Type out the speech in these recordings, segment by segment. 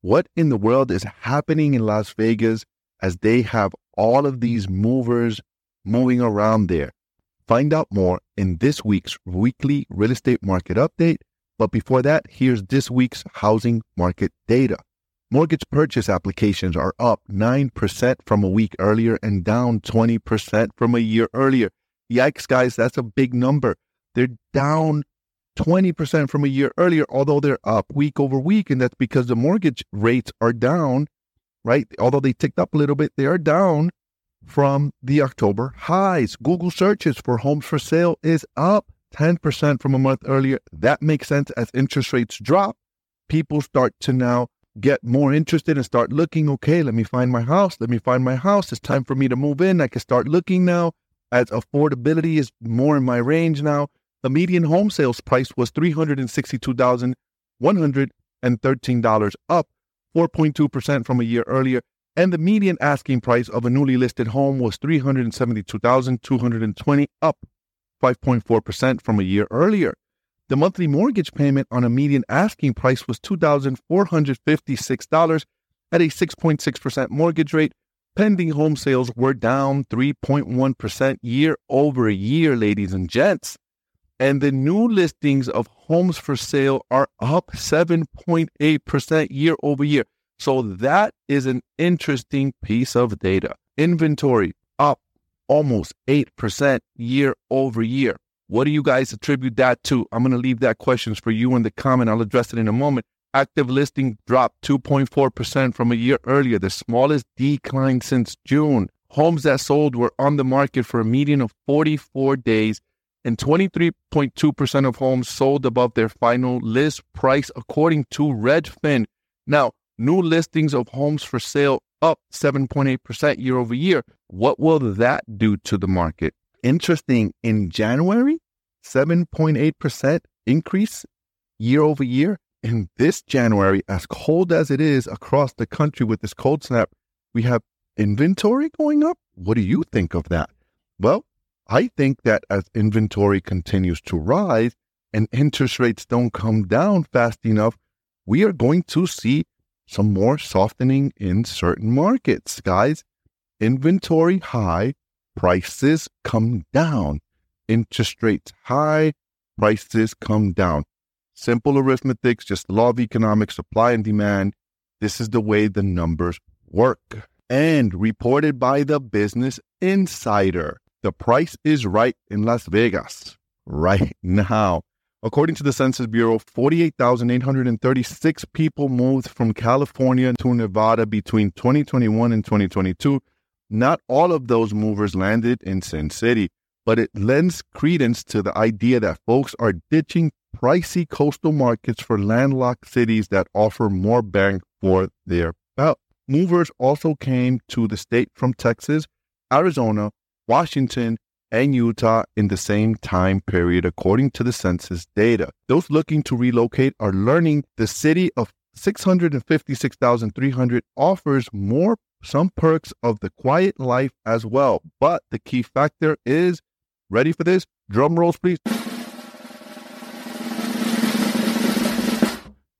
what in the world is happening in Las Vegas as they have all of these movers moving around there. Find out more in this week's weekly real estate market update. But before that, here's this week's housing market data. Mortgage purchase applications are up 9% from a week earlier and down 20% from a year earlier. Yikes, guys, that's a big number. They're down 20% from a year earlier, although they're up week over week. And that's because the mortgage rates are down, right? Although they ticked up a little bit, they are down from the October highs. Google searches for homes for sale is up 10% from a month earlier. That makes sense as interest rates drop. People start to now get more interested and start looking. Okay, let me find my house. Let me find my house. It's time for me to move in. I can start looking now as affordability is more in my range now. The median home sales price was $362,113, up 4.2% from a year earlier, and the median asking price of a newly listed home was 372,220, up 5.4% from a year earlier. The monthly mortgage payment on a median asking price was $2,456 at a 6.6% mortgage rate. Pending home sales were down 3.1% year over year, ladies and gents and the new listings of homes for sale are up 7.8% year over year. So that is an interesting piece of data. Inventory up almost 8% year over year. What do you guys attribute that to? I'm going to leave that questions for you in the comment. I'll address it in a moment. Active listing dropped 2.4% from a year earlier, the smallest decline since June. Homes that sold were on the market for a median of 44 days and 23.2% of homes sold above their final list price, according to Redfin. Now, new listings of homes for sale up 7.8% year over year. What will that do to the market? Interesting. In January, 7.8% increase year over year. In this January, as cold as it is across the country with this cold snap, we have inventory going up. What do you think of that? Well, I think that as inventory continues to rise and interest rates don't come down fast enough, we are going to see some more softening in certain markets. Guys, inventory high, prices come down. Interest rates high, prices come down. Simple arithmetic, just law of economics, supply and demand. This is the way the numbers work. And reported by the Business Insider. The price is right in Las Vegas right now. According to the Census Bureau, 48,836 people moved from California to Nevada between 2021 and 2022. Not all of those movers landed in Sin City, but it lends credence to the idea that folks are ditching pricey coastal markets for landlocked cities that offer more bang for their buck. Movers also came to the state from Texas, Arizona, Washington, and Utah in the same time period, according to the census data. Those looking to relocate are learning the city of 656,300 offers more some perks of the quiet life as well. But the key factor is ready for this? Drum rolls, please.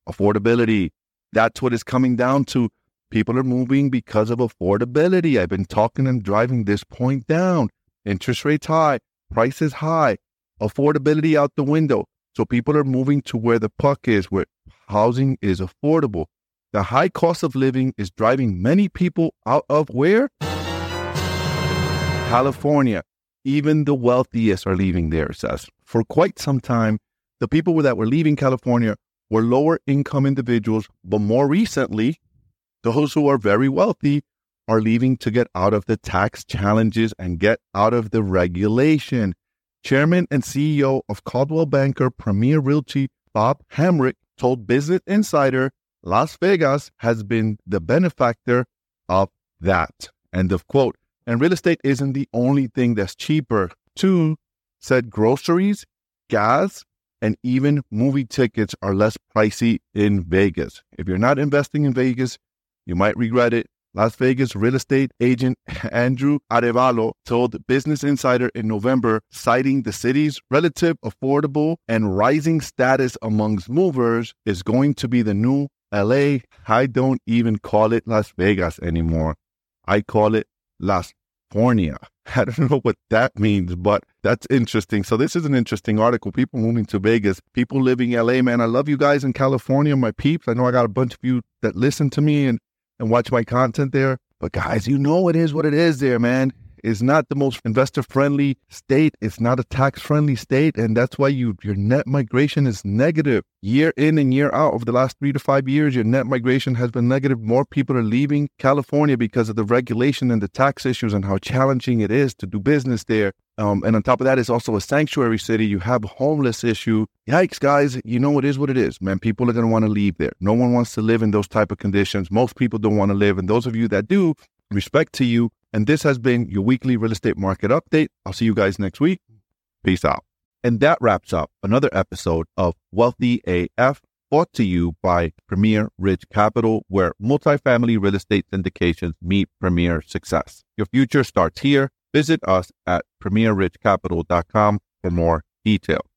Affordability. That's what it's coming down to. People are moving because of affordability. I've been talking and driving this point down. Interest rates high, prices high, affordability out the window. So people are moving to where the puck is, where housing is affordable. The high cost of living is driving many people out of where? California. Even the wealthiest are leaving there, says. For quite some time, the people that were leaving California were lower income individuals, but more recently, those who are very wealthy are leaving to get out of the tax challenges and get out of the regulation. Chairman and CEO of Coldwell Banker Premier Realty, Bob Hamrick, told Business Insider Las Vegas has been the benefactor of that. End of quote. And real estate isn't the only thing that's cheaper. Too, said groceries, gas, and even movie tickets are less pricey in Vegas. If you're not investing in Vegas, you might regret it. Las Vegas real estate agent Andrew Arevalo told Business Insider in November, citing the city's relative affordable and rising status amongst movers is going to be the new LA, I don't even call it Las Vegas anymore. I call it Las Fornia. I don't know what that means, but that's interesting. So this is an interesting article. People moving to Vegas, people living LA, man. I love you guys in California, my peeps. I know I got a bunch of you that listen to me and, and watch my content there. But guys, you know it is what it is there, man is not the most investor friendly state. It's not a tax friendly state. And that's why you your net migration is negative year in and year out. Over the last three to five years, your net migration has been negative. More people are leaving California because of the regulation and the tax issues and how challenging it is to do business there. Um, and on top of that, it's also a sanctuary city. You have a homeless issue. Yikes, guys! You know it is what it is, man. People are going to want to leave there. No one wants to live in those type of conditions. Most people don't want to live, and those of you that do, respect to you. And this has been your weekly real estate market update. I'll see you guys next week. Peace out. And that wraps up another episode of Wealthy AF brought to you by Premier Ridge Capital, where multifamily real estate syndications meet premier success. Your future starts here. Visit us at premierridgecapital.com for more details.